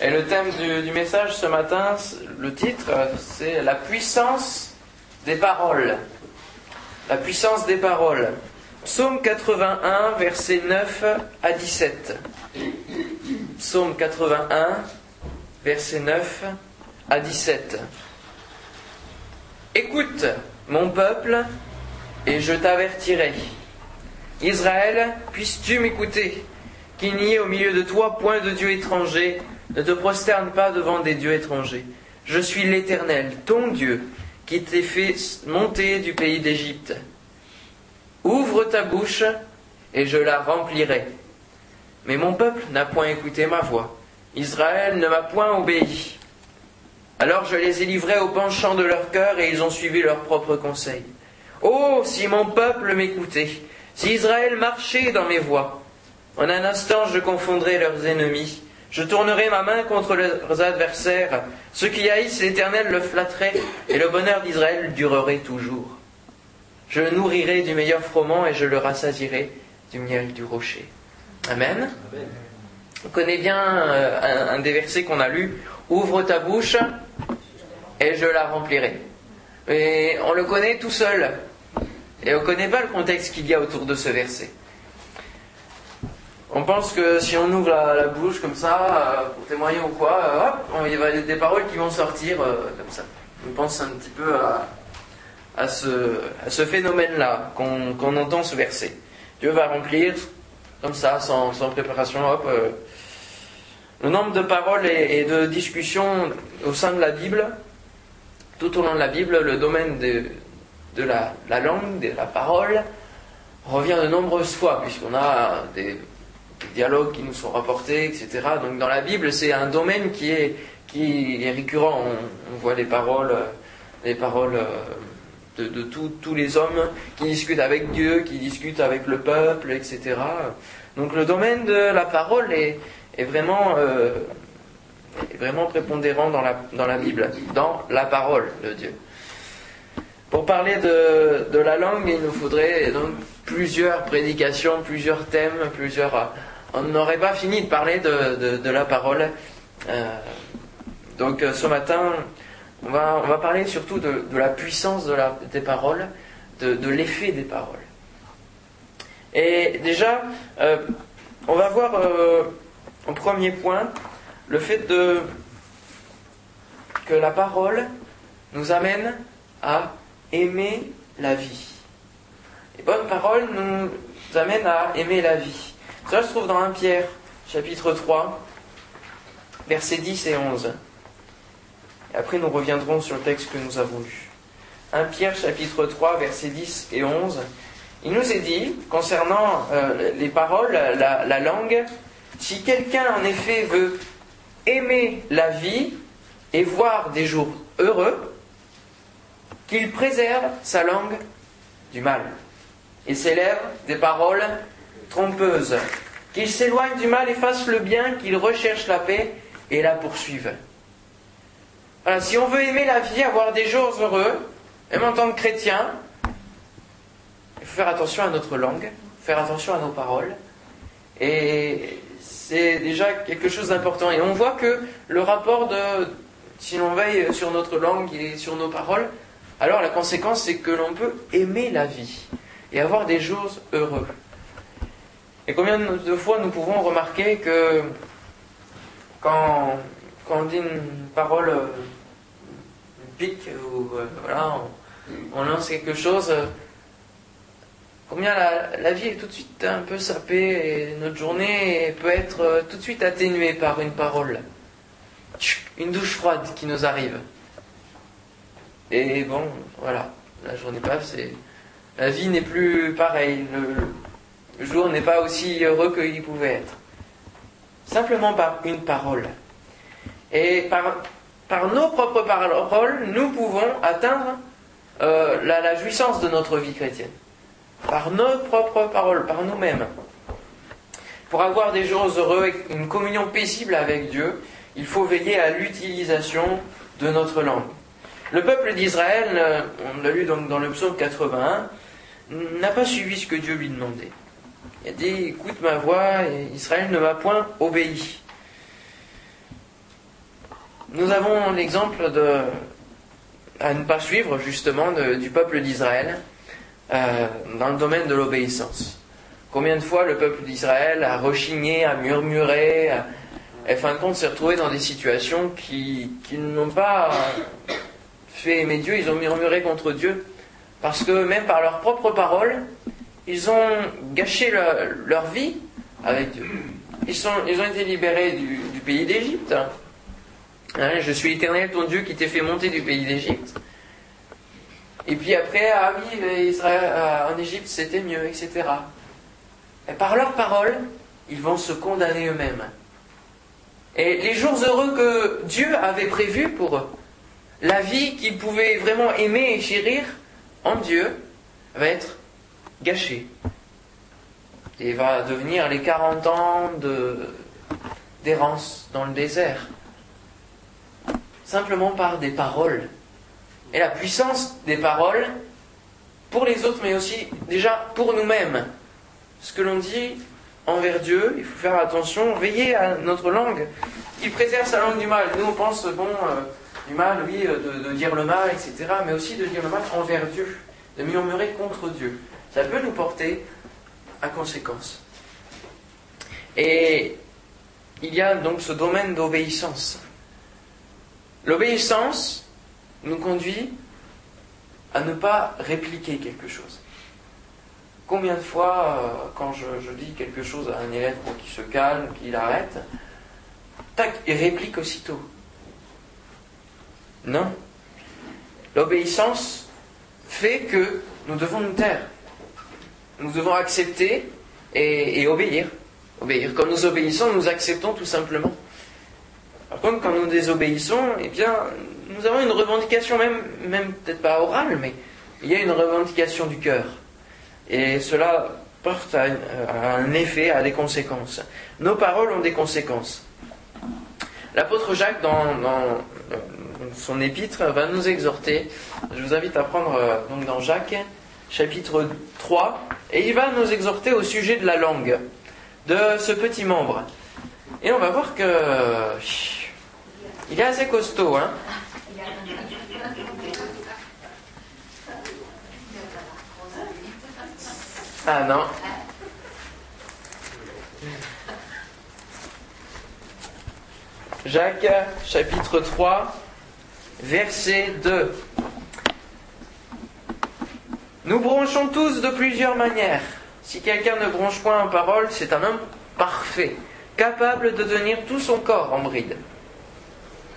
Et le thème du, message ce matin, le titre, c'est la puissance des paroles. La puissance des paroles. Psaume 81, versets 9 à 17. Psaume 81, versets 9 à 17. Écoute, mon peuple, et je t'avertirai. Israël, puisses-tu m'écouter? Qu'il n'y ait au milieu de toi point de Dieu étranger, ne te prosterne pas devant des dieux étrangers. Je suis l'Éternel, ton Dieu, qui t'ai fait monter du pays d'Égypte. Ouvre ta bouche, et je la remplirai. Mais mon peuple n'a point écouté ma voix. Israël ne m'a point obéi. Alors je les ai livrés au penchant de leur cœur, et ils ont suivi leurs propres conseils. Oh, si mon peuple m'écoutait, si Israël marchait dans mes voies, en un instant je confondrais leurs ennemis, je tournerai ma main contre leurs adversaires, ceux qui haïssent l'Éternel le flatteraient, et le bonheur d'Israël durerait toujours. Je le nourrirai du meilleur froment et je le rassasierai du miel du rocher. Amen. On connaît bien euh, un, des versets qu'on a lu. Ouvre ta bouche et je la remplirai. Mais on le connaît tout seul. Et on ne connaît pas le contexte qu'il y a autour de ce verset. On pense que si on ouvre la, bouche comme ça, euh, pour témoigner ou quoi, euh, hop, il y a des paroles qui vont sortir comme ça. On pense un petit peu à, ce, phénomène-là qu'on entend ce verset. Dieu va remplir comme ça, sans, préparation, hop. Euh, le nombre de paroles et, de discussions au sein de la Bible, tout au long de la Bible, le domaine de, de la, langue, de la parole, revient de nombreuses fois, puisqu'on a des, dialogues qui nous sont rapportés, etc. Donc dans la Bible, c'est un domaine qui est, qui est récurrent. On, voit les paroles, les paroles euh, de, tous les hommes qui discutent avec Dieu, qui discutent avec le peuple, etc. Donc le domaine de la parole est, vraiment, euh, vraiment prépondérant dans la, dans la Bible, dans la parole de Dieu. Pour parler de, la langue, il nous faudrait donc plusieurs prédications, plusieurs thèmes, plusieurs. On n'aurait pas fini de parler de, la parole. Euh, donc ce matin, on va, parler surtout de, la puissance des paroles, de, l'effet des paroles. Et déjà, euh, on va voir euh, en premier point le fait que la parole nous amène à aimer la vie. Les bonnes paroles nous amènent à aimer la vie. Ça se trouve dans 1 Pierre, chapitre 3, versets 10 et 11. Et après, nous reviendrons sur le texte que nous avons lu. 1 Pierre chapitre 3, versets 10 et 11. Il nous est dit, concernant euh, les paroles, la, la langue, si quelqu'un en effet veut aimer la vie et voir des jours heureux, qu'il préserve sa langue du mal et ses lèvres des paroles trompeuses, qu'il s'éloigne du mal et fasse le bien, qu'il recherche la paix et la poursuive si on veut aimer la vie, avoir des jours heureux, même en tant que chrétien, il faut faire attention à notre langue, faire attention à nos paroles. Et c'est déjà quelque chose d'important. Et on voit que le rapport de, si l'on veille sur notre langue et sur nos paroles, alors la conséquence c'est que l'on peut aimer la vie et avoir des jours heureux. Et combien de fois nous pouvons remarquer que quand on dit une parole euh, pique ou euh, voilà, on, lance quelque chose, euh, combien la, vie est tout de suite un peu sapée et notre journée peut être tout de suite atténuée par une parole, une douche froide qui nous arrive. Et bon, voilà, la journée passe et la vie n'est plus pareille, le jour n'est pas aussi heureux qu'il pouvait être. Simplement par une parole. Et par, nos propres paroles, nous pouvons atteindre euh, la, jouissance de notre vie chrétienne. Par nos propres paroles, par nous-mêmes. Pour avoir des jours heureux et une communion paisible avec Dieu, il faut veiller à l'utilisation de notre langue. Le peuple d'Israël, euh, on l'a lu donc dans le psaume 81, n'a pas suivi ce que Dieu lui demandait. Il a dit Écoute ma voix, et Israël ne m'a point obéi. nous avons l'exemple de à ne pas suivre justement du peuple d'Israël euh, dans le domaine de l'obéissance. Combien de fois le peuple d'Israël a rechigné, a murmuré, et fin de compte s'est retrouvé dans des situations qui, qui n'ont pas fait aimer Dieu, ils ont murmuré contre Dieu, parce que même par leurs propres paroles, ils ont gâché leur, vie avec Dieu. Ils, sont, ils ont été libérés du, pays d'Égypte. Hein, je suis l'Éternel, ton Dieu, qui t'ai fait monter du pays d'Égypte. Et puis après, ah oui, Israël, en Égypte, c'était mieux, etc. Et par leurs paroles, ils vont se condamner eux-mêmes. Et les jours heureux que Dieu avait prévus pour eux, la vie qu'ils pouvaient vraiment aimer et chérir en Dieu, va être gâchée. Et va devenir les 40 ans d'errance dans le désert. Simplement par des paroles. Et la puissance des paroles pour les autres, mais aussi déjà pour nous-mêmes. Ce que l'on dit envers Dieu, il faut faire attention, veiller à notre langue. Il préserve sa langue du mal. Nous, on pense, bon, euh, du mal, oui, de, de, dire le mal, etc., mais aussi de dire le mal envers Dieu, de murmurer contre Dieu. Ça peut nous porter à conséquence. Et il y a donc ce domaine d'obéissance. L'obéissance nous conduit à ne pas répliquer quelque chose. Combien de fois, euh, quand je, dis quelque chose à un élève pour qu'il se calme, qu'il arrête, tac, il réplique aussitôt. Non. L'obéissance fait que nous devons nous taire. Nous devons accepter et, obéir. Obéir. Quand nous obéissons, nous acceptons tout simplement. Par contre, quand nous désobéissons, eh bien, nous avons une revendication, même, même peut-être pas orale, mais il y a une revendication du cœur. Et cela porte à, un effet, à des conséquences. Nos paroles ont des conséquences. L'apôtre Jacques, dans, son épître, va nous exhorter. Je vous invite à prendre euh, donc dans Jacques, chapitre 3, et il va nous exhorter au sujet de la langue, de ce petit membre. Et on va voir que il est assez costaud, hein. Ah non. Jacques chapitre 3, verset 2. Nous bronchons tous de plusieurs manières. Si quelqu'un ne bronche point en parole, c'est un homme parfait, capable de tenir tout son corps en bride.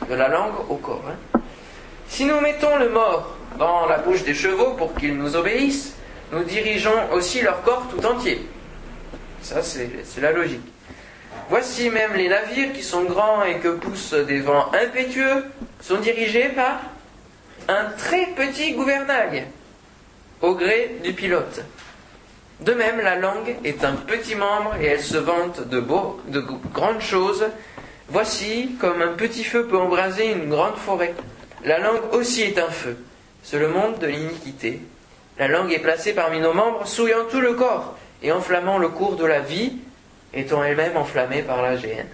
De la langue au corps. Hein. Si nous mettons le mort dans la bouche des chevaux pour qu'ils nous obéissent, nous dirigeons aussi leur corps tout entier. Ça, c'est la logique. Voici même les navires qui sont grands et que poussent des vents impétueux sont dirigés par un très petit gouvernail au gré du pilote. De même, la langue est un petit membre et elle se vante de, grandes choses. Voici comme un petit feu peut embraser une grande forêt. La langue aussi est un feu. C'est le monde de l'iniquité. La langue est placée parmi nos membres, souillant tout le corps et enflammant le cours de la vie, étant elle-même enflammée par la géhenne.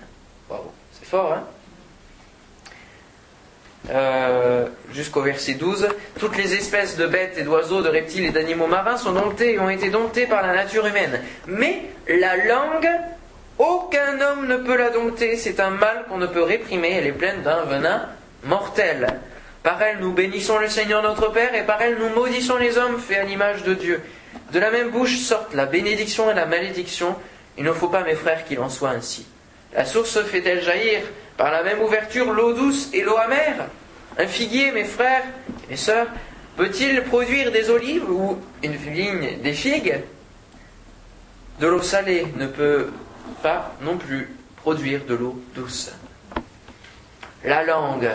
Waouh, c'est fort, hein? Euh, Jusqu'au verset 12. Toutes les espèces de bêtes et d'oiseaux, de reptiles et d'animaux marins sont domptées et ont été domptées par la nature humaine. Mais la langue, aucun homme ne peut la dompter. C'est un mal qu'on ne peut réprimer. Elle est pleine d'un venin mortel. Par elle, nous bénissons le Seigneur notre Père, et par elle, nous maudissons les hommes faits à l'image de Dieu. De la même bouche sortent la bénédiction et la malédiction. Il ne faut pas, mes frères, qu'il en soit ainsi. La source fait-elle jaillir par la même ouverture l'eau douce et l'eau amère? Un figuier, mes frères et mes sœurs, peut-il produire des olives ou une vigne des figues? De l'eau salée ne peut pas non plus produire de l'eau douce. La langue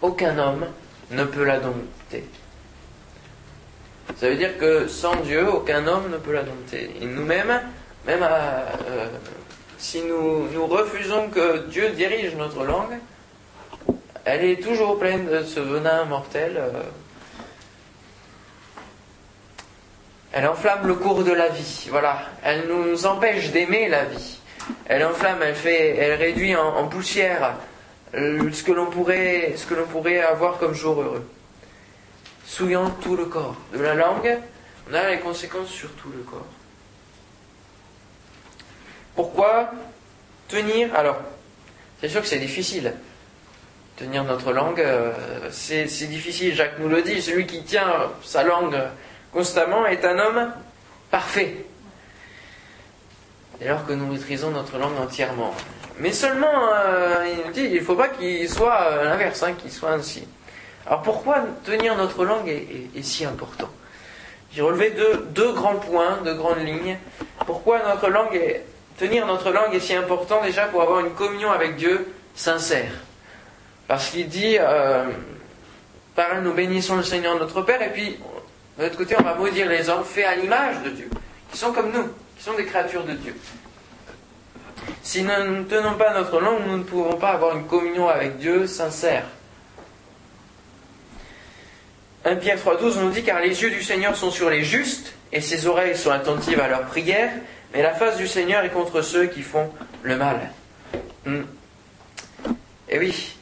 aucun homme ne peut la dompter. Ça veut dire que sans Dieu, aucun homme ne peut la dompter. Et nous-mêmes, même euh, si nous, refusons que Dieu dirige notre langue, elle est toujours pleine de ce venin mortel. Euh. elle enflamme le cours de la vie. Voilà. Elle nous empêche d'aimer la vie. Elle enflamme, elle fait, elle réduit en, poussière ce que l'on pourrait avoir comme jour heureux. Souillant tout le corps. De la langue, on a les conséquences sur tout le corps. Pourquoi tenir Alors, c'est sûr que c'est difficile. Tenir notre langue, euh, c'est difficile. Jacques nous le dit. Celui qui tient sa langue constamment est un homme parfait. Dès lors que nous maîtrisons notre langue entièrement. Mais seulement, euh, il dit, il ne faut pas qu'il soit euh, l'inverse, hein, qu'il soit ainsi. Alors pourquoi tenir notre langue est, si important? J'ai relevé deux, deux, grands points, deux grandes lignes. Pourquoi notre langue est, tenir notre langue est si important déjà pour avoir une communion avec Dieu sincère. Parce qu'il dit, euh, par nous bénissons le Seigneur notre Père, et puis de l'autre côté on va maudire les hommes faits à l'image de Dieu, qui sont comme nous, qui sont des créatures de Dieu. Si nous ne tenons pas notre langue, nous ne pouvons pas avoir une communion avec Dieu sincère. 1 Pierre 3.12 nous dit car les yeux du Seigneur sont sur les justes et ses oreilles sont attentives à leurs prières mais la face du Seigneur est contre ceux qui font le mal. Hmm. Et oui,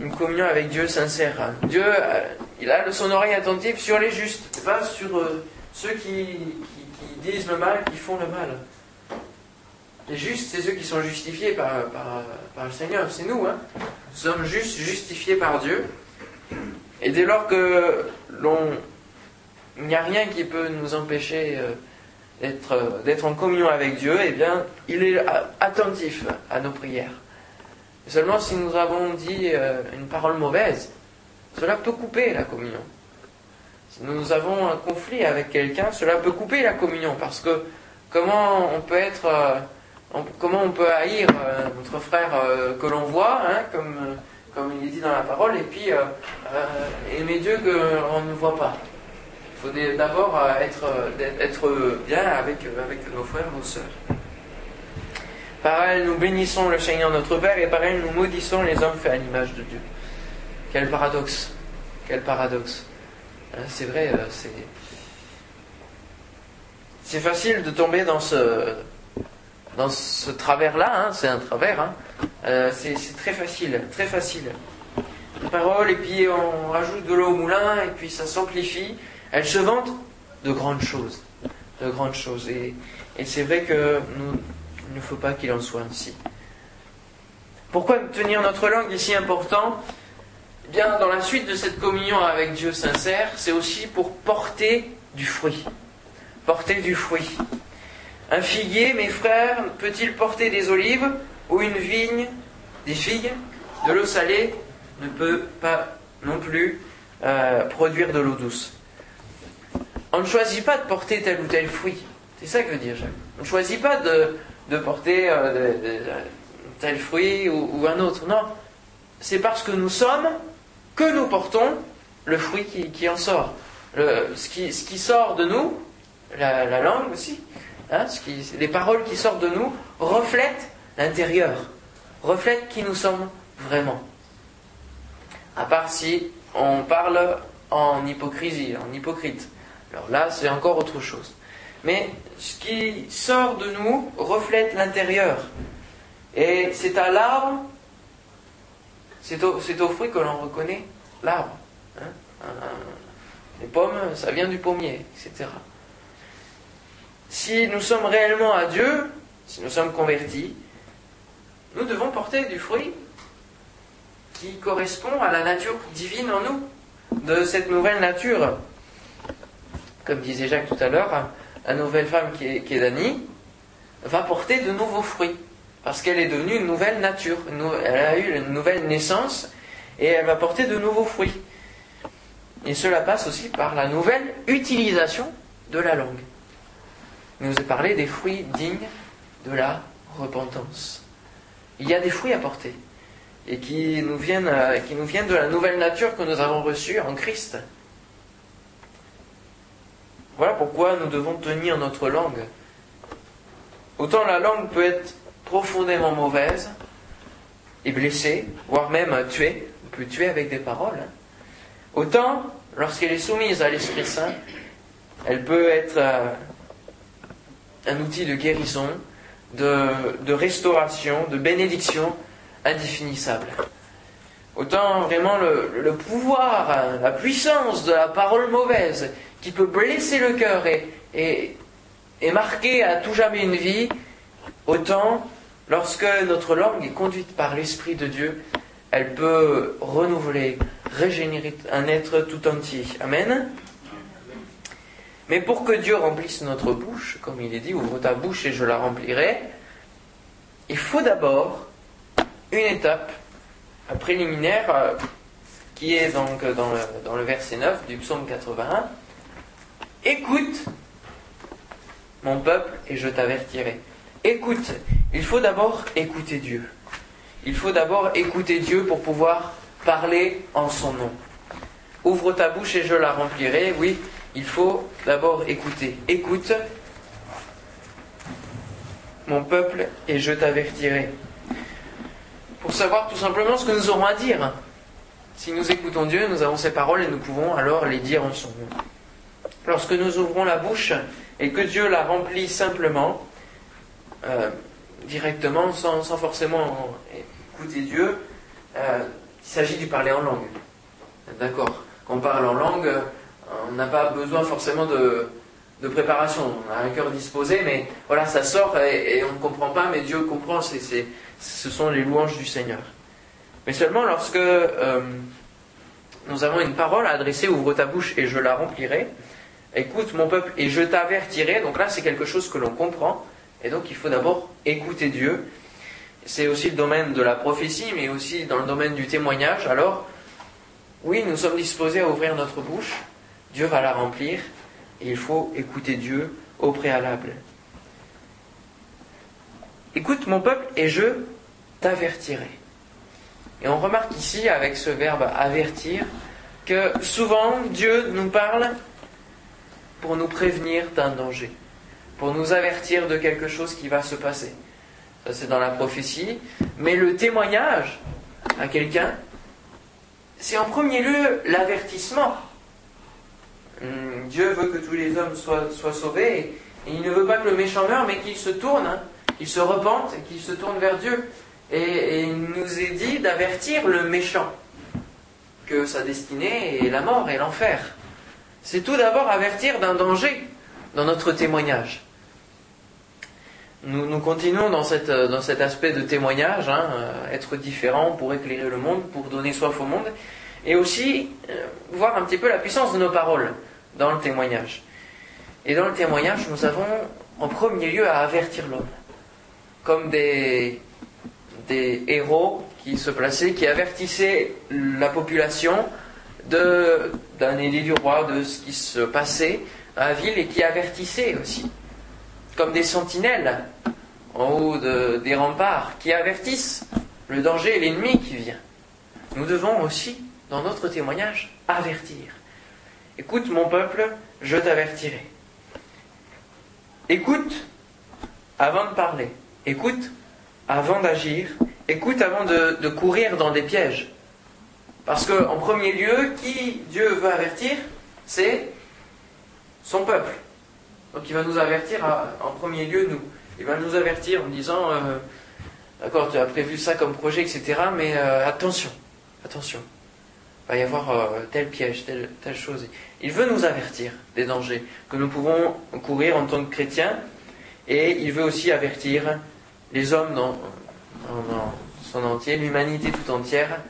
une communion avec Dieu sincère. Dieu, euh, il a son oreille attentive sur les justes, pas sur euh, ceux qui, disent le mal, qui font le mal. Les justes, c'est ceux qui sont justifiés par, par, le Seigneur, c'est nous. Hein. Nous sommes juste justifiés par Dieu. Et dès lors que l'on. Il n'y a rien qui peut nous empêcher. Euh, d'être en communion avec Dieu, eh bien, il est attentif à nos prières. Seulement si nous avons dit euh, une parole mauvaise, cela peut couper la communion. Si nous avons un conflit avec quelqu'un, cela peut couper la communion, parce que comment on peut être, euh, comment on peut haïr euh, notre frère que l'on voit, hein, comme, comme il est dit dans la parole, et puis aimer Dieu que l'on ne voit pas faut d'abord euh, être, euh, être bien avec, euh, avec nos frères, nos sœurs. Par elle, nous bénissons le Seigneur notre Père et par elle, nous maudissons les hommes faits à l'image de Dieu. Quel paradoxe. Quel paradoxe. Hein, c'est vrai, c'est. C'est facile de tomber dans ce, dans ce travers-là, hein, c'est un travers, hein. c'est très facile, très facile. Une parole, et puis on rajoute de l'eau au moulin, et puis ça s'amplifie, elle se vante de grandes choses. De grandes choses. Et, c'est vrai que nous, ne faut pas qu'il en soit ainsi. Pourquoi tenir notre langue est si important? Eh Bien, dans la suite de cette communion avec Dieu sincère, c'est aussi pour porter du fruit. Porter du fruit. Un figuier, mes frères, peut-il porter des olives ou une vigne, des figues? De l'eau salée ne peut pas non plus euh, produire de l'eau douce. On ne choisit pas de porter tel ou tel fruit. C'est ça que veut dire Jacques. On ne choisit pas de, porter euh, tel fruit ou, un autre. Non. C'est parce que nous sommes que nous portons le fruit qui, en sort. ce, qui, sort de nous, la, langue aussi, hein, les paroles qui sortent de nous reflètent l'intérieur, reflètent qui nous sommes vraiment. À part si on parle en hypocrisie, en hypocrite. Alors là, c'est encore autre chose. Mais ce qui sort de nous reflète l'intérieur. Et c'est à l'arbre, c'est au, fruit que l'on reconnaît l'arbre. Hein. les pommes, ça vient du pommier, etc. Si nous sommes réellement à Dieu, si nous sommes convertis, nous devons porter du fruit qui correspond à la nature divine en nous, de cette nouvelle nature comme disait Jacques tout à l'heure, la nouvelle femme qui est, qui Dani va porter de nouveaux fruits. Parce qu'elle est devenue une nouvelle nature. Elle a eu une nouvelle naissance et elle va porter de nouveaux fruits. Et cela passe aussi par la nouvelle utilisation de la langue. Il nous a parlé des fruits dignes de la repentance. Il y a des fruits à porter et qui nous viennent, euh, qui nous viennent de la nouvelle nature que nous avons reçue en Christ. Voilà pourquoi nous devons tenir notre langue. Autant la langue peut être profondément mauvaise et blessée, voire même tuée, on peut tuer avec des paroles. Hein. Autant, lorsqu'elle est soumise à l'Esprit Saint, elle peut être euh, un outil de guérison, de, restauration, de bénédiction indéfinissable. Autant vraiment le, pouvoir, la puissance de la parole mauvaise qui peut blesser le cœur et, et, et marquer à tout jamais une vie, autant lorsque notre langue est conduite par l'Esprit de Dieu, elle peut renouveler, régénérer un être tout entier. Amen. Mais pour que Dieu remplisse notre bouche, comme il est dit, ouvre ta bouche et je la remplirai, il faut d'abord une étape préliminaire euh, qui est donc dans le, dans le verset 9 du psaume 81. Écoute, mon peuple, et je t'avertirai. Écoute, il faut d'abord écouter Dieu. Il faut d'abord écouter Dieu pour pouvoir parler en son nom. Ouvre ta bouche et je la remplirai. Oui, il faut d'abord écouter. Écoute, mon peuple, et je t'avertirai. Pour savoir tout simplement ce que nous aurons à dire. Si nous écoutons Dieu, nous avons ses paroles et nous pouvons alors les dire en son nom. Lorsque nous ouvrons la bouche et que Dieu la remplit simplement, euh, directement, sans, forcément écouter Dieu, euh, il s'agit du parler en langue. D'accord Quand on parle en langue, on n'a pas besoin forcément de, préparation. On a un cœur disposé, mais voilà, ça sort et, on ne comprend pas, mais Dieu comprend. ce sont les louanges du Seigneur. Mais seulement lorsque euh, nous avons une parole à adresser, ouvre ta bouche et je la remplirai. Écoute mon peuple et je t'avertirai. Donc là, c'est quelque chose que l'on comprend. Et donc, il faut d'abord écouter Dieu. C'est aussi le domaine de la prophétie, mais aussi dans le domaine du témoignage. Alors, oui, nous sommes disposés à ouvrir notre bouche Dieu va la remplir et il faut écouter Dieu au préalable. Écoute mon peuple et je t'avertirai. Et on remarque ici, avec ce verbe avertir, que souvent Dieu nous parle pour nous prévenir d'un danger, pour nous avertir de quelque chose qui va se passer. Ça c'est dans la prophétie. Mais le témoignage à quelqu'un, c'est en premier lieu l'avertissement. Hum, Dieu veut que tous les hommes soient, sauvés et, il ne veut pas que le méchant meure, mais qu'il se tourne, hein, qu'il se repente et qu'il se tourne vers Dieu. Et, il nous est dit d'avertir le méchant que sa destinée est la mort et l'enfer. C'est tout d'abord avertir d'un danger dans notre témoignage. Nous, continuons dans, dans, cet aspect de témoignage, hein, euh, être différent pour éclairer le monde, pour donner soif au monde, et aussi euh, voir un petit peu la puissance de nos paroles dans le témoignage. Et dans le témoignage, nous avons en premier lieu à avertir l'homme, comme des, des héros qui se plaçaient, qui avertissaient la population d'un édit du roi, de ce qui se passait à la ville, et qui avertissaient aussi, comme des sentinelles en haut des remparts, qui avertissent le danger et l'ennemi qui vient. Nous devons aussi, dans notre témoignage, avertir. Écoute mon peuple, je t'avertirai. Écoute avant de parler. Écoute avant d'agir. Écoute avant de, courir dans des pièges. Parce que, en premier lieu, qui Dieu veut avertir, c'est son peuple. Donc il va nous avertir en premier lieu, nous. Il va nous avertir en disant, euh, d'accord, tu as prévu ça comme projet, etc., mais euh, attention, attention va y avoir euh, tel piège, telle, telle chose. Il veut nous avertir des dangers que nous pouvons courir en tant que chrétiens et il veut aussi avertir les hommes dans, son entier, l'humanité tout entière,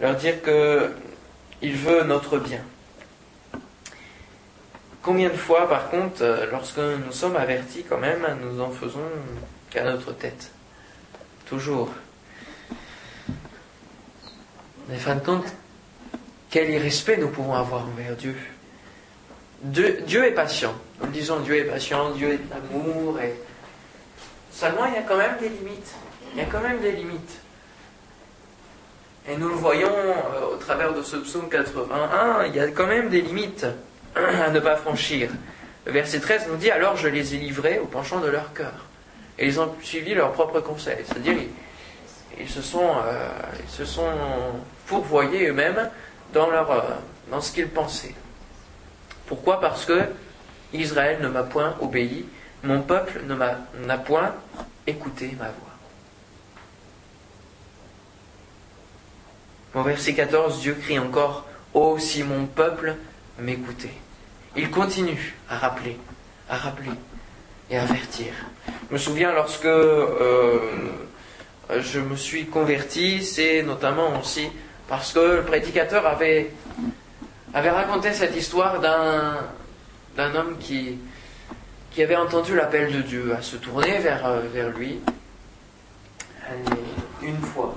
leur dire que il veut notre bien. Combien de fois, par contre, euh, lorsque nous sommes avertis quand même, nous en faisons qu'à notre tête? Toujours. Mais fin de compte, quel irrespect nous pouvons avoir envers Dieu. Dieu est patient. Nous disons Dieu est patient, Dieu est amour. Et... Seulement, il y a quand même des limites. Il y a quand même des limites. Et nous le voyons euh, au travers de ce psaume 81, il y a quand même des limites à ne pas franchir. Le verset 13 nous dit Alors je les ai livrés au penchant de leur cœur. Et ils ont suivi leur propre conseil. C'est-à-dire, ils, se sont, euh, ils se sont fourvoyés eux-mêmes dans, leur, euh, dans ce qu'ils pensaient. Pourquoi? Parce que Israël ne m'a point obéi, mon peuple ne m'a point écoutez ma voix. Au verset 14, Dieu crie encore Oh, si mon peuple m'écoutait. Il continue à rappeler, à rappeler et à avertir. Je me souviens lorsque euh, je me suis converti, c'est notamment aussi parce que le prédicateur avait, raconté cette histoire d'un, homme qui, avait entendu l'appel de Dieu à se tourner vers, euh, vers lui. Une fois,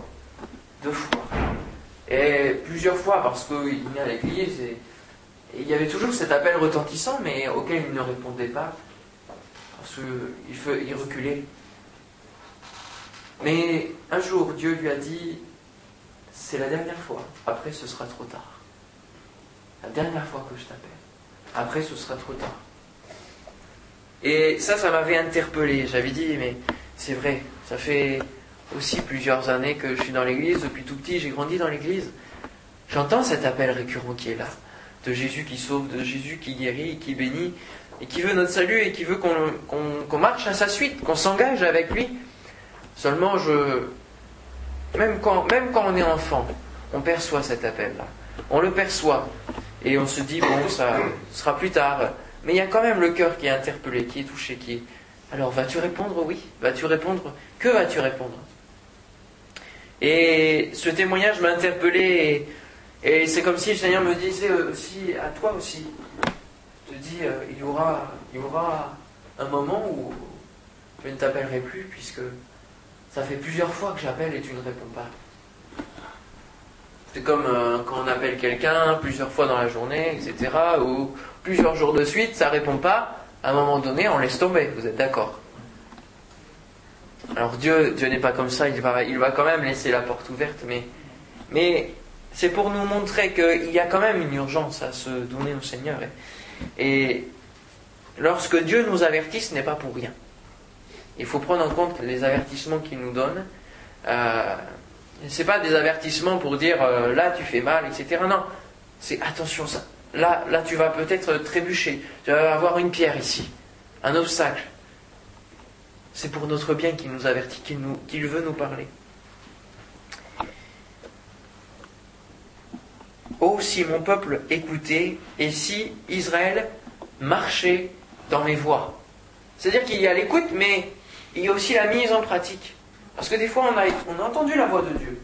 deux fois, et plusieurs fois parce qu'il venait à l'église il y avait toujours cet appel retentissant mais auquel il ne répondait pas parce qu'il il reculait. Mais un jour, Dieu lui a dit, c'est la dernière fois, après ce sera trop tard. La dernière fois que je t'appelle, après ce sera trop tard. Et ça, ça m'avait interpellé. J'avais dit, mais c'est vrai, ça fait aussi plusieurs années que je suis dans l'église. Depuis tout petit, j'ai grandi dans l'église. J'entends cet appel récurrent qui est là, de Jésus qui sauve, de Jésus qui guérit, qui bénit, et qui veut notre salut, et qui veut qu'on marche à sa suite, qu'on s'engage avec lui. Seulement, je, même quand, même quand on est enfant, on perçoit cet appel-là. On le perçoit. Et on se dit, bon, ça sera plus tard. Mais il y a quand même le cœur qui est interpellé, qui est touché, qui est... Alors, vas-tu répondre? Oui Vas-tu répondre? Que vas-tu répondre? Et ce témoignage m'a interpellé et, c'est comme si le Seigneur me disait aussi, à toi aussi, te dis, euh, il, y aura, il y aura un moment où je ne t'appellerai plus puisque ça fait plusieurs fois que j'appelle et tu ne réponds pas. C'est comme euh, quand on appelle quelqu'un plusieurs fois dans la journée, etc., ou plusieurs jours de suite, ça ne répond pas. À un moment donné, on laisse tomber. Vous êtes d'accord? Alors Dieu, Dieu n'est pas comme ça. Il va, quand même laisser la porte ouverte, mais, mais c'est pour nous montrer qu'il y a quand même une urgence à se donner au Seigneur. Et, lorsque Dieu nous avertit, ce n'est pas pour rien. Il faut prendre en compte les avertissements qu'il nous donne. Euh, ce n'est pas des avertissements pour dire euh, là tu fais mal, etc. Non, c'est attention ça. Là, là tu vas peut-être trébucher. Tu vas avoir une pierre ici, un obstacle. C'est pour notre bien qu'il nous avertit, qu'il, veut nous parler. Oh, si mon peuple écoutait, et si Israël marchait dans mes voies. C'est-à-dire qu'il y a l'écoute, mais il y a aussi la mise en pratique. Parce que des fois, on a, entendu la voix de Dieu.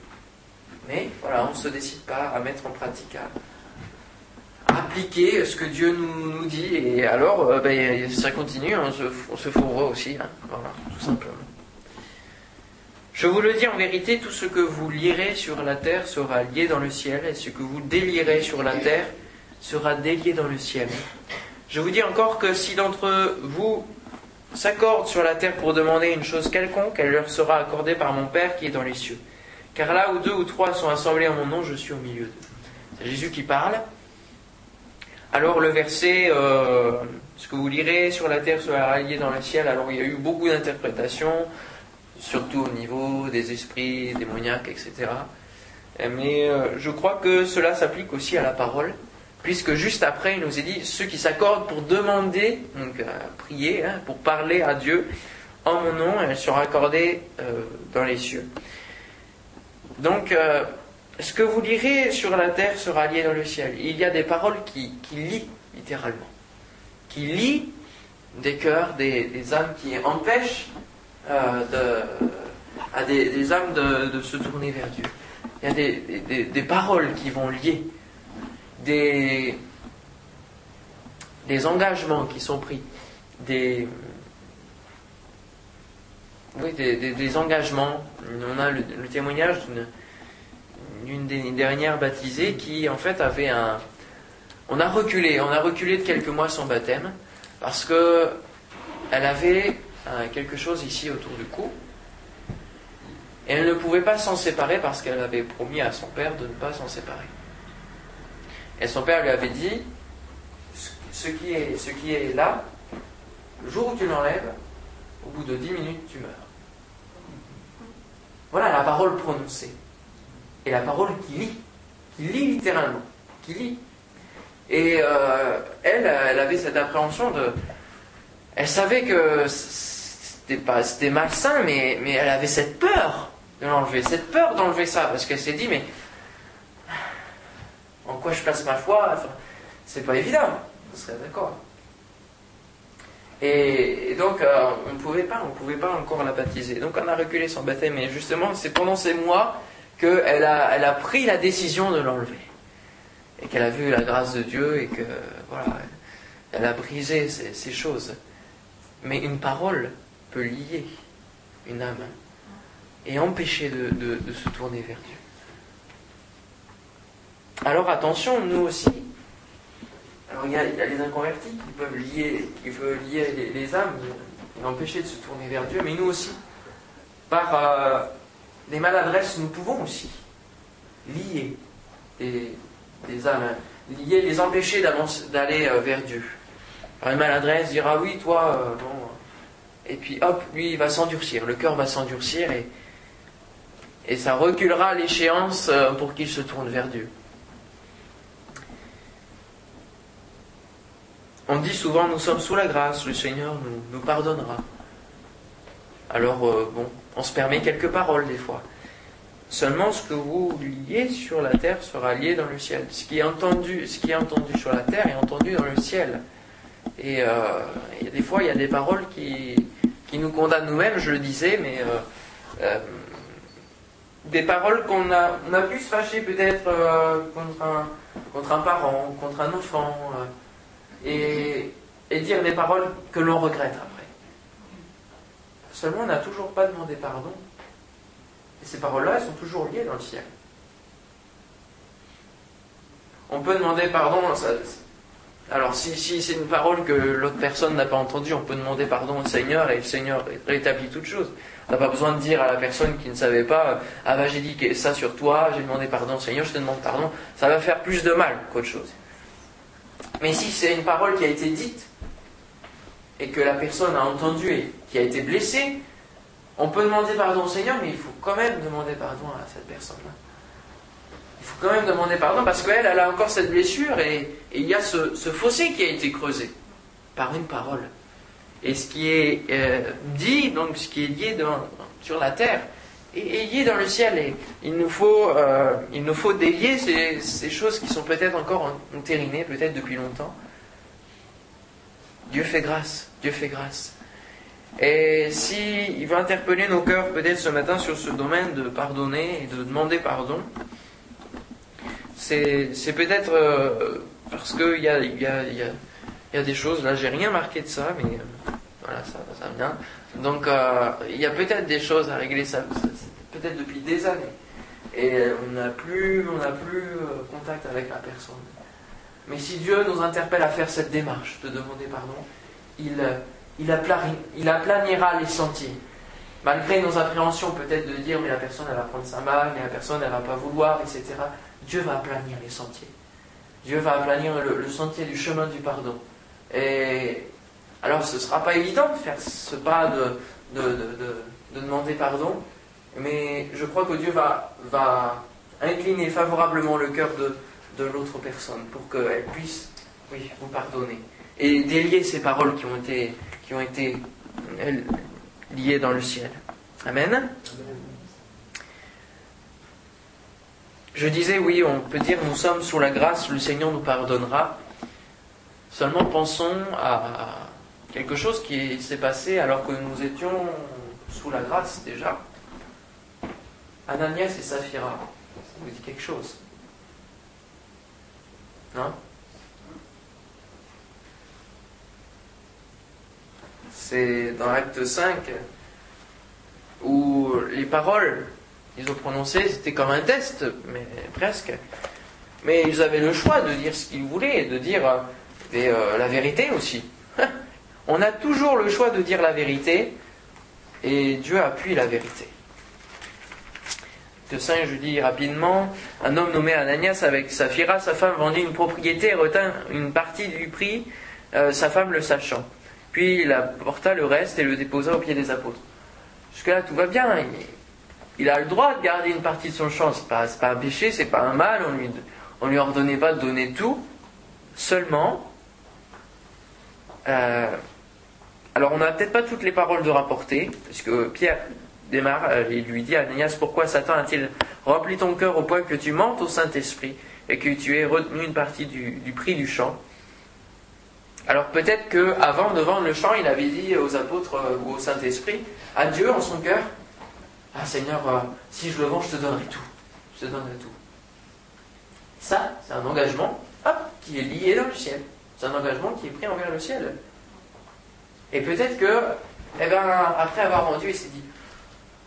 Mais voilà, on ne se décide pas à mettre en pratique, appliquer ce que Dieu nous, dit. Et alors, euh, ben, ça continue, on se, on se fourra aussi. Hein. voilà, tout simplement. Je vous le dis en vérité, tout ce que vous lirez sur la terre sera lié dans le ciel, et ce que vous délierez sur la terre sera délié dans le ciel. Je vous dis encore que si d'entre vous s'accordent sur la terre pour demander une chose quelconque, elle leur sera accordée par mon Père qui est dans les cieux. Car là où deux ou trois sont assemblés en mon nom, je suis au milieu d'eux. C'est Jésus qui parle. Alors le verset, euh, ce que vous lirez sur la terre sera lié dans le ciel, alors il y a eu beaucoup d'interprétations surtout au niveau des esprits démoniaques, etc. Mais euh, je crois que cela s'applique aussi à la parole, puisque juste après, il nous est dit, ceux qui s'accordent pour demander, donc prier, hein, pour parler à Dieu, en mon nom, elle sera accordée euh, dans les cieux. Donc, ce que vous lirez sur la terre sera lié dans le ciel. Il y a des paroles qui, qui lient, littéralement, qui lient des cœurs, des, des âmes, qui empêchent euh, de, à des, âmes de, se tourner vers Dieu. Il y a des, des, paroles qui vont lier, des, des engagements qui sont pris, des, oui, des, engagements. On a le, témoignage d'une des dernières baptisées qui, en fait, avait un. On a reculé, on a reculé de quelques mois son baptême parce que elle avait quelque chose ici autour du cou. Et elle ne pouvait pas s'en séparer parce qu'elle avait promis à son père de ne pas s'en séparer. Et son père lui avait dit, ce qui est, ce qui est là, le jour où tu l'enlèves, au bout de dix minutes, tu meurs. Voilà la parole prononcée. Et la parole qui lit, qui lit littéralement, qui lit. Et euh, elle, elle avait cette appréhension de... Elle savait que c'était pas, c'était malsain, mais, mais elle avait cette peur de l'enlever, cette peur d'enlever ça, parce qu'elle s'est dit, mais en quoi je place ma foi? Enfin, C'est pas évident, vous serez d'accord. Et, donc, euh, on ne pouvait pas, on pouvait pas encore la baptiser. Donc, on a reculé son baptême, mais justement, c'est pendant ces mois qu'elle a, elle a pris la décision de l'enlever. Et qu'elle a vu la grâce de Dieu et que, voilà, elle a brisé ces, choses. Mais une parole peut lier une âme et empêcher de, se tourner vers Dieu. Alors attention, nous aussi, alors il y, a, les inconvertis qui peuvent lier, qui peuvent lier les, âmes et empêcher de se tourner vers Dieu, mais nous aussi, par euh, des maladresses, nous pouvons aussi lier des, âmes, lier, les empêcher d'aller euh, vers Dieu. Une maladresse, dire ah oui, toi, euh, bon. Et puis hop, lui, il va s'endurcir, le cœur va s'endurcir et, ça reculera l'échéance pour qu'il se tourne vers Dieu. On dit souvent nous sommes sous la grâce, le Seigneur nous, pardonnera. Alors, euh, bon, on se permet quelques paroles des fois. Seulement ce que vous liez sur la terre sera lié dans le ciel. Ce qui est entendu, sur la terre est entendu dans le ciel. Et euh, des fois, il y a des paroles qui, nous condamnent nous-mêmes, je le disais, mais euh, des paroles qu'on a, on a pu se fâcher peut-être contre, un, contre un parent, contre un enfant et, dire des paroles que l'on regrette après. Seulement, on n'a toujours pas demandé pardon. Et ces paroles-là, elles sont toujours liées dans le ciel. On peut demander pardon. alors, si, c'est une parole que l'autre personne n'a pas entendue, on peut demander pardon au Seigneur et le Seigneur rétablit toute chose. On n'a pas besoin de dire à la personne qui ne savait pas Ah bah j'ai dit ça sur toi, j'ai demandé pardon au Seigneur, je te demande pardon. Ça va faire plus de mal qu'autre chose. Mais si c'est une parole qui a été dite et que la personne a entendu et qui a été blessée, on peut demander pardon au Seigneur, mais il faut quand même demander pardon à cette personne-là. Il faut quand même demander pardon parce qu'elle, elle a encore cette blessure et, il y a ce, fossé qui a été creusé par une parole. Et ce qui est euh, dit, donc ce qui est lié sur la terre, et, lié dans le ciel. Et il nous faut, euh, il nous faut délier ces, choses qui sont peut-être encore entérinées, peut-être depuis longtemps. Dieu fait grâce, Dieu fait grâce. Et si il va interpeller nos cœurs peut-être ce matin sur ce domaine de pardonner et de demander pardon, c'est, peut-être euh, parce qu'il y a, y, a, y a, des choses, là j'ai rien marqué de ça, mais euh, voilà, ça, ça vient. Donc il y a peut-être des choses à régler, ça, peut-être depuis des années. Et on n'a plus, on plus euh, contact avec la personne. Mais si Dieu nous interpelle à faire cette démarche de demander pardon, il, il, il aplanira les sentiers. Malgré nos appréhensions peut-être de dire mais la personne elle va prendre sa main, mais la personne elle va pas vouloir, etc. Dieu va aplanir les sentiers. Dieu va aplanir le, sentier du chemin du pardon. Et alors ce ne sera pas évident de faire ce pas de, de demander pardon, mais je crois que Dieu va, va incliner favorablement le cœur de, de l'autre personne pour qu'elle puisse oui, vous pardonner. Et délier ces paroles qui ont été, qui ont été liées dans le ciel. Amen. Je disais, oui, on peut dire nous sommes sous la grâce, le Seigneur nous pardonnera. Seulement pensons à quelque chose qui s'est passé alors que nous étions sous la grâce déjà. Ananias et Saphira, ça vous dit quelque chose? Non? C'est dans l'acte 5 où les paroles qu'ils ont prononcées, c'était comme un test, mais presque. Mais ils avaient le choix de dire ce qu'ils voulaient, de dire euh, euh, la vérité aussi. On a toujours le choix de dire la vérité, et Dieu appuie la vérité de 5, je dis rapidement, un homme nommé Ananias avec Saphira, sa femme vendit une propriété et retint une partie du prix, euh, sa femme le sachant. Puis il apporta le reste et le déposa au pied des apôtres. Jusque-là, tout va bien. Il, a le droit de garder une partie de son champ. Ce n'est pas, un péché, c'est pas un mal. On lui, on lui ordonnait pas de donner tout. Seulement, euh, Alors on n'a peut-être pas toutes les paroles de rapporter, parce que Pierre démarre et lui dit Ananias, pourquoi Satan a-t-il rempli ton cœur au point que tu mentes au Saint-Esprit et que tu aies retenu une partie du prix du champ? Alors peut-être qu'avant de vendre le champ, il avait dit aux apôtres ou au Saint-Esprit, à Dieu en son cœur, ah Seigneur, si je le vends, je te donnerai tout. Je te donnerai tout. Ça, c'est un engagement qui est lié dans le ciel. C'est un engagement qui est pris envers le ciel. Et peut-être que, eh ben, après avoir vendu, il s'est dit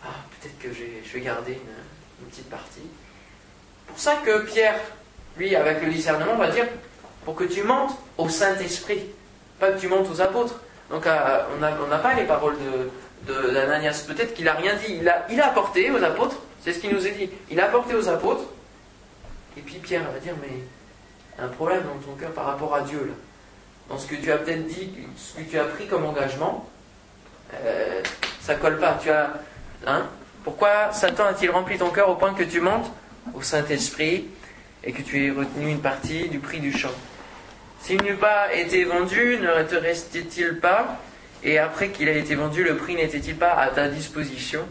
Ah, peut-être que je vais garder une, petite partie. Pour ça que Pierre, lui, avec le discernement, va dire Pour que tu mentes au Saint-Esprit, pas que tu mentes aux apôtres. Donc, euh, on n'a pas les paroles d'Ananias. De, peut-être qu'il n'a rien dit. Il a, apporté aux apôtres, c'est ce qu'il nous a dit. Il a apporté aux apôtres. Et puis Pierre va dire Mais un problème dans ton cœur par rapport à Dieu, là. Dans ce que tu as peut-être dit, ce que tu as pris comme engagement, euh, ça colle pas. Tu as, hein? Pourquoi Satan a-t-il rempli ton cœur au point que tu montes au Saint-Esprit et que tu aies retenu une partie du prix du champ? S'il n'eût pas été vendu, ne te restait-il pas? Et après qu'il a été vendu, le prix n'était-il pas à ta disposition?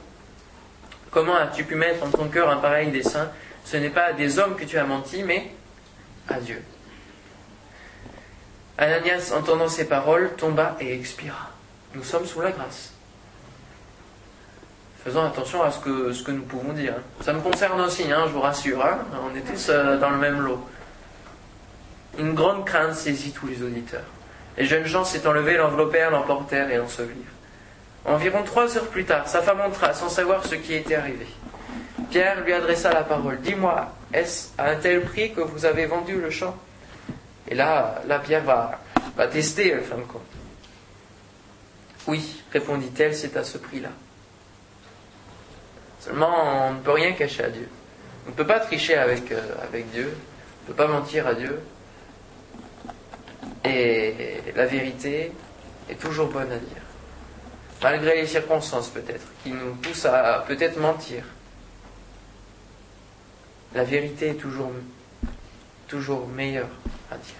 Comment as-tu pu mettre en ton cœur un pareil dessein? Ce n'est pas à des hommes que tu as menti, mais à Dieu. Ananias, entendant ces paroles, tomba et expira. Nous sommes sous la grâce. Faisons attention à ce que, nous pouvons dire. Ça me concerne aussi, hein, je vous rassure. Hein. On est tous euh, dans le même lot. Une grande crainte saisit tous les auditeurs. Les jeunes gens s'étant levés, l'enveloppèrent, l'emportèrent et l'ensevelirent. Environ trois heures plus tard, sa femme entra sans savoir ce qui était arrivé. Pierre lui adressa la parole. Dis-moi, est-ce à un tel prix que vous avez vendu le champ? Et là, Pierre va, va tester, fin de compte. Oui, répondit-elle, c'est à ce prix-là. Seulement, on ne peut rien cacher à Dieu. On ne peut pas tricher avec, euh, avec Dieu. On ne peut pas mentir à Dieu. Et la vérité est toujours bonne à dire. Malgré les circonstances peut-être, qui nous poussent à peut-être mentir la vérité est toujours, toujours meilleure à dire.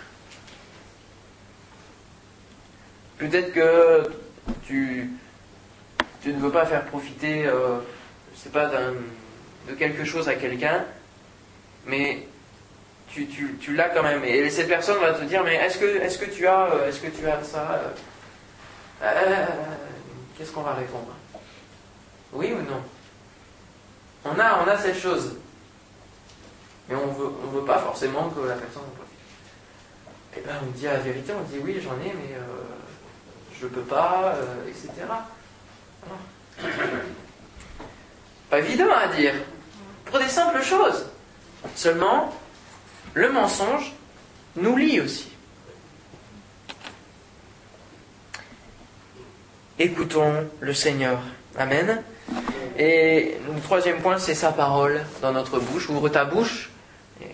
Peut-être que tu, tu, ne veux pas faire profiter, euh, sais pas, de quelque chose à quelqu'un, mais tu, tu, tu l'as quand même. Et cette personne va te dire, mais est-ce que, est que tu as, euh, est-ce que tu as ça euh, Qu'est-ce qu'on va répondre? Oui ou non? On a, on a cette chose. Mais on veut, ne veut pas forcément que la personne en profite. Eh bien, on dit la vérité, on dit oui, j'en ai, mais euh, je peux pas, euh, etc. Pas évident à dire. Pour des simples choses. Seulement, le mensonge nous lie aussi. Écoutons le Seigneur. Amen. Et le troisième point, c'est sa parole dans notre bouche. Ouvre ta bouche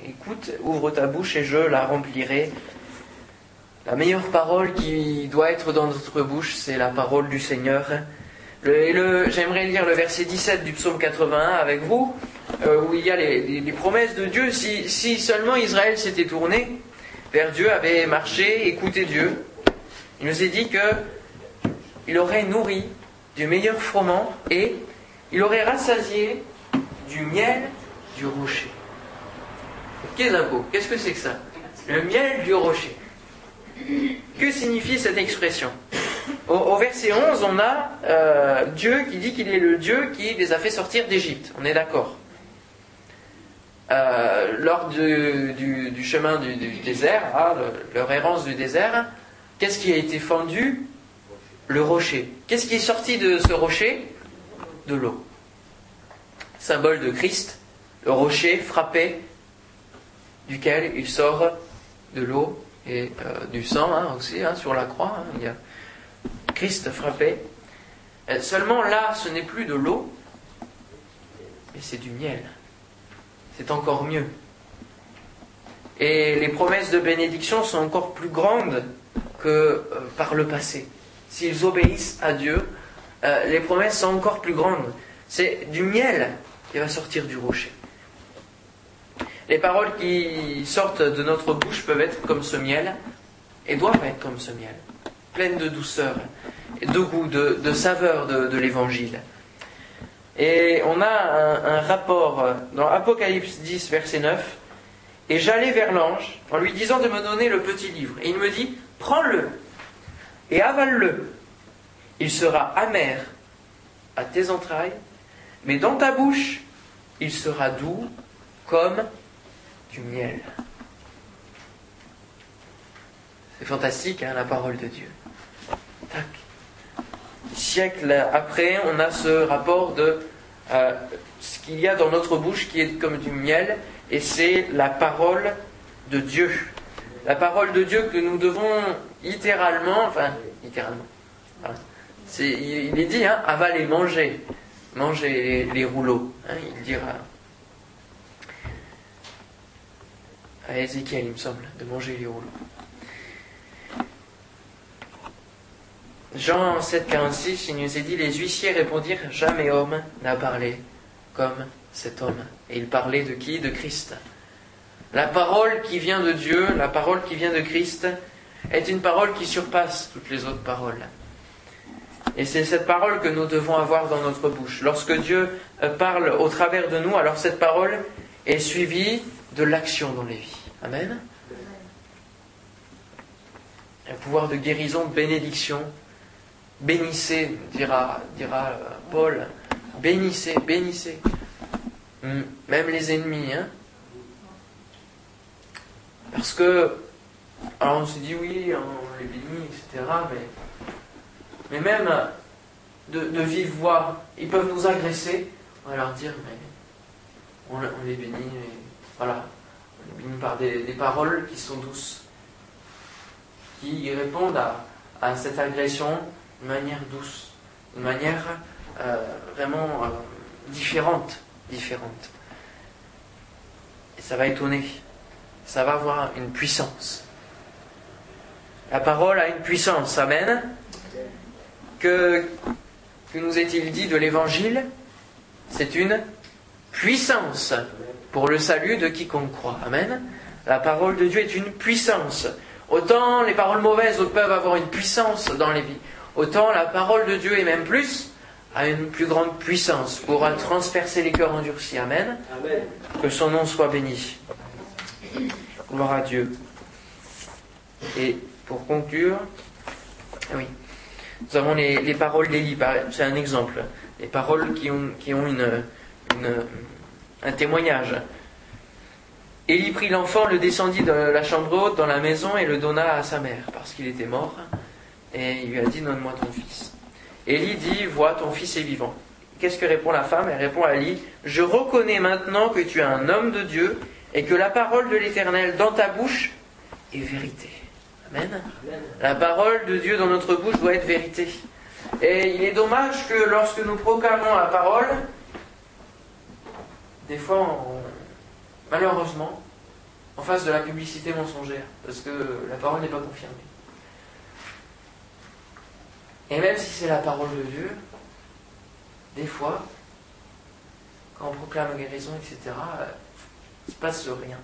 Écoute, ouvre ta bouche et je la remplirai. La meilleure parole qui doit être dans notre bouche, c'est la parole du Seigneur. J'aimerais lire le verset 17 du psaume 81 avec vous, euh, où il y a les, promesses de Dieu. Si, seulement Israël s'était tourné vers Dieu, avait marché, écouté Dieu, il nous est dit que il aurait nourri du meilleur froment et il aurait rassasié du miel du rocher. Qu'est-ce que c'est que ça? Le miel du rocher. Que signifie cette expression? Au, verset 11, on a euh, Dieu qui dit qu'il est le Dieu qui les a fait sortir d'Égypte. On est d'accord? Euh, Lors du, chemin du, désert, hein, leur errance du désert, qu'est-ce qui a été fendu? Le rocher. Qu'est-ce qui est sorti de ce rocher? De l'eau. Symbole de Christ, le rocher frappé duquel il sort de l'eau et euh, du sang hein, aussi hein, sur la croix. Christ frappé. seulement là, ce n'est plus de l'eau, mais c'est du miel. C'est encore mieux. Et les promesses de bénédiction sont encore plus grandes que euh, par le passé. S'ils obéissent à Dieu, euh, les promesses sont encore plus grandes. C'est du miel qui va sortir du rocher. Les paroles qui sortent de notre bouche peuvent être comme ce miel et doivent être comme ce miel. pleine de douceur, de goût, de, saveur de, l'évangile. Et on a un, rapport dans Apocalypse 10, verset 9. Et j'allais vers l'ange en lui disant de me donner le petit livre. Et il me dit, prends-le et avale-le. Il sera amer à tes entrailles, mais dans ta bouche, il sera doux comme du miel. C'est fantastique, hein, la parole de Dieu. Tac. Siècle après, on a ce rapport de euh, ce qu'il y a dans notre bouche qui est comme du miel, et c'est la parole de Dieu. La parole de Dieu que nous devons littéralement, enfin, littéralement, il est dit, hein, avaler, manger, manger les, rouleaux, hein, il dira à Ézéchiel, il me semble, de manger les rouleaux. Jean 7,46, il nous est dit Les huissiers répondirent Jamais homme n'a parlé comme cet homme. Et il parlait de qui? De Christ. La parole qui vient de Dieu, la parole qui vient de Christ, est une parole qui surpasse toutes les autres paroles. Et c'est cette parole que nous devons avoir dans notre bouche. Lorsque Dieu euh, parle au travers de nous, alors cette parole est suivie de l'action dans les vies. Amen. Un pouvoir de guérison, de bénédiction. Bénissez, dira, dira euh, Paul. Bénissez, bénissez. Hmm, même les ennemis. Hein. Parce que, alors on se dit oui, on les bénit, etc. Mais mais même de, de vive voix, ils peuvent nous agresser, on va leur dire, mais on, les bénit, voilà, on les bénit par des, paroles qui sont douces, qui répondent à, cette agression de manière douce, de manière euh, vraiment euh, différente, différente. Et ça va étonner, ça va avoir une puissance. La parole a une puissance, amen. Que, que nous est-il dit de l'Évangile? C'est une puissance pour le salut de quiconque croit. Amen. La parole de Dieu est une puissance. Autant les paroles mauvaises peuvent avoir une puissance dans les vies, autant la parole de Dieu, et même plus, a une plus grande puissance pour transpercer les cœurs endurcis. Amen. Amen. Que son nom soit béni. Gloire à Dieu. Et pour conclure, oui. Nous avons les, paroles d'Élie, c'est un exemple. Les paroles qui ont, qui ont une, un témoignage. Élie prit l'enfant, le descendit de la chambre haute dans la maison et le donna à sa mère, parce qu'il était mort. Et il lui a dit Donne-moi ton fils. Élie dit Vois, ton fils est vivant. Qu'est-ce que répond la femme? Elle répond à Élie Je reconnais maintenant que tu es un homme de Dieu et que la parole de l'Éternel dans ta bouche est vérité. Amen. La parole de Dieu dans notre bouche doit être vérité. Et il est dommage que lorsque nous proclamons la parole, des fois, malheureusement, on fasse de la publicité mensongère, parce que la parole n'est pas confirmée. Et même si c'est la parole de Dieu, des fois, quand on proclame la guérison, etc., il ne se passe rien.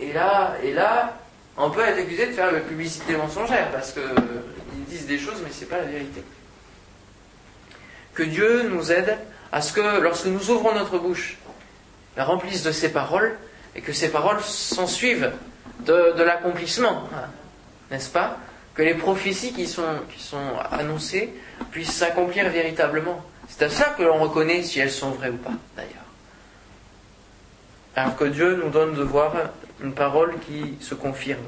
Et là, et là, on peut être accusé de faire la publicité mensongère parce qu'ils disent des choses mais ce n'est pas la vérité. Que Dieu nous aide à ce que lorsque nous ouvrons notre bouche, la remplisse de ses paroles et que ces paroles s'en suivent de, l'accomplissement, hein, n'est-ce pas? Que les prophéties qui sont, annoncées puissent s'accomplir véritablement. C'est à ça que l'on reconnaît si elles sont vraies ou pas, d'ailleurs. Alors que Dieu nous donne de voir une parole qui se confirme.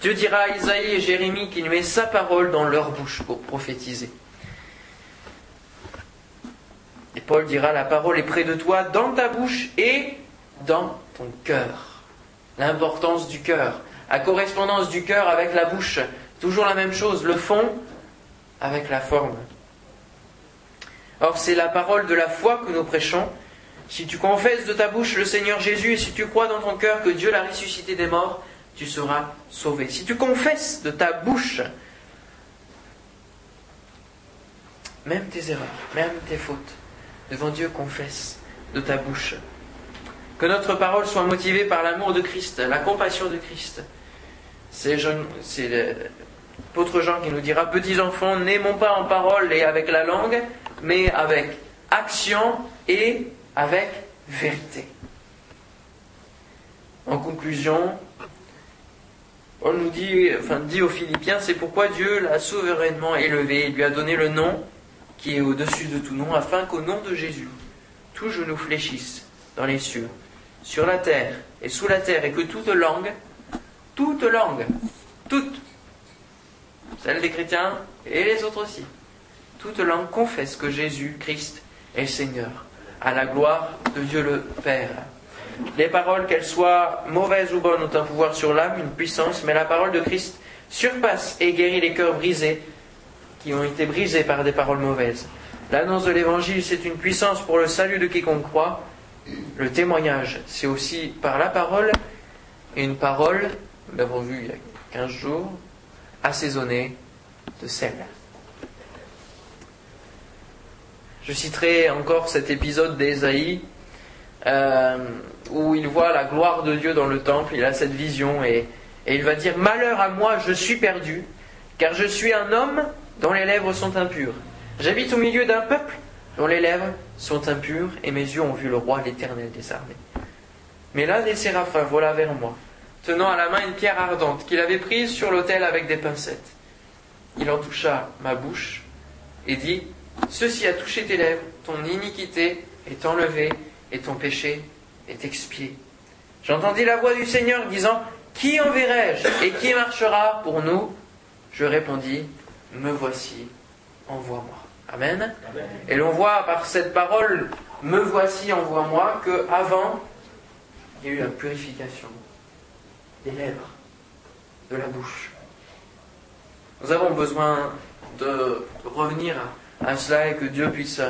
Dieu dira à Isaïe et Jérémie qu'il met sa parole dans leur bouche pour prophétiser. Et Paul dira, la parole est près de toi, dans ta bouche et dans ton cœur. L'importance du cœur, la correspondance du cœur avec la bouche, toujours la même chose, le fond avec la forme. Or, c'est la parole de la foi que nous prêchons, si tu confesses de ta bouche le Seigneur Jésus et si tu crois dans ton cœur que Dieu l'a ressuscité des morts, tu seras sauvé. Si tu confesses de ta bouche même tes erreurs, même tes fautes, devant Dieu, confesse de ta bouche. Que notre parole soit motivée par l'amour de Christ, la compassion de Christ. C'est l'apôtre Jean qui nous dira, petits enfants, n'aimons pas en parole et avec la langue, mais avec action et avec vérité. En conclusion, on nous dit, enfin, dit aux Philippiens, c'est pourquoi Dieu l'a souverainement élevé, il lui a donné le nom qui est au-dessus de tout nom, afin qu'au nom de Jésus, tout genou fléchisse dans les cieux, sur la terre et sous la terre, et que toute langue, toute langue, toute, celle des chrétiens et les autres aussi, toute langue confesse que Jésus-Christ est Seigneur, à la gloire de Dieu le Père. Les paroles, qu'elles soient mauvaises ou bonnes, ont un pouvoir sur l'âme, une puissance, mais la parole de Christ surpasse et guérit les cœurs brisés qui ont été brisés par des paroles mauvaises. L'annonce de l'Évangile, c'est une puissance pour le salut de quiconque croit. Le témoignage, c'est aussi par la parole, et une parole, nous l'avons vu il y a 15 jours, assaisonnée de sel. Je citerai encore cet épisode d'Ésaïe euh, où il voit la gloire de Dieu dans le temple, il a cette vision et, et il va dire Malheur à moi, je suis perdu, car je suis un homme dont les lèvres sont impures. J'habite au milieu d'un peuple dont les lèvres sont impures, et mes yeux ont vu le roi, l'éternel des armées. Mais l'un des séraphins vola vers moi, tenant à la main une pierre ardente qu'il avait prise sur l'autel avec des pincettes. Il en toucha ma bouche et dit Ceci a touché tes lèvres, ton iniquité est enlevée et ton péché est expié. J'entendis la voix du Seigneur disant Qui enverrai-je et qui marchera pour nous? Je répondis Me voici, envoie-moi. Amen. Et l'on voit par cette parole Me voici, envoie-moi que avant il y a eu la purification des lèvres, de la bouche. Nous avons besoin de revenir à cela et que Dieu puisse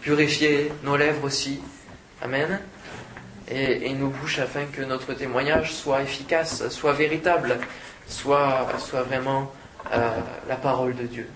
purifier nos lèvres aussi. Amen. Et, nos bouches afin que notre témoignage soit efficace, soit véritable, soit, soit vraiment euh, la parole de Dieu.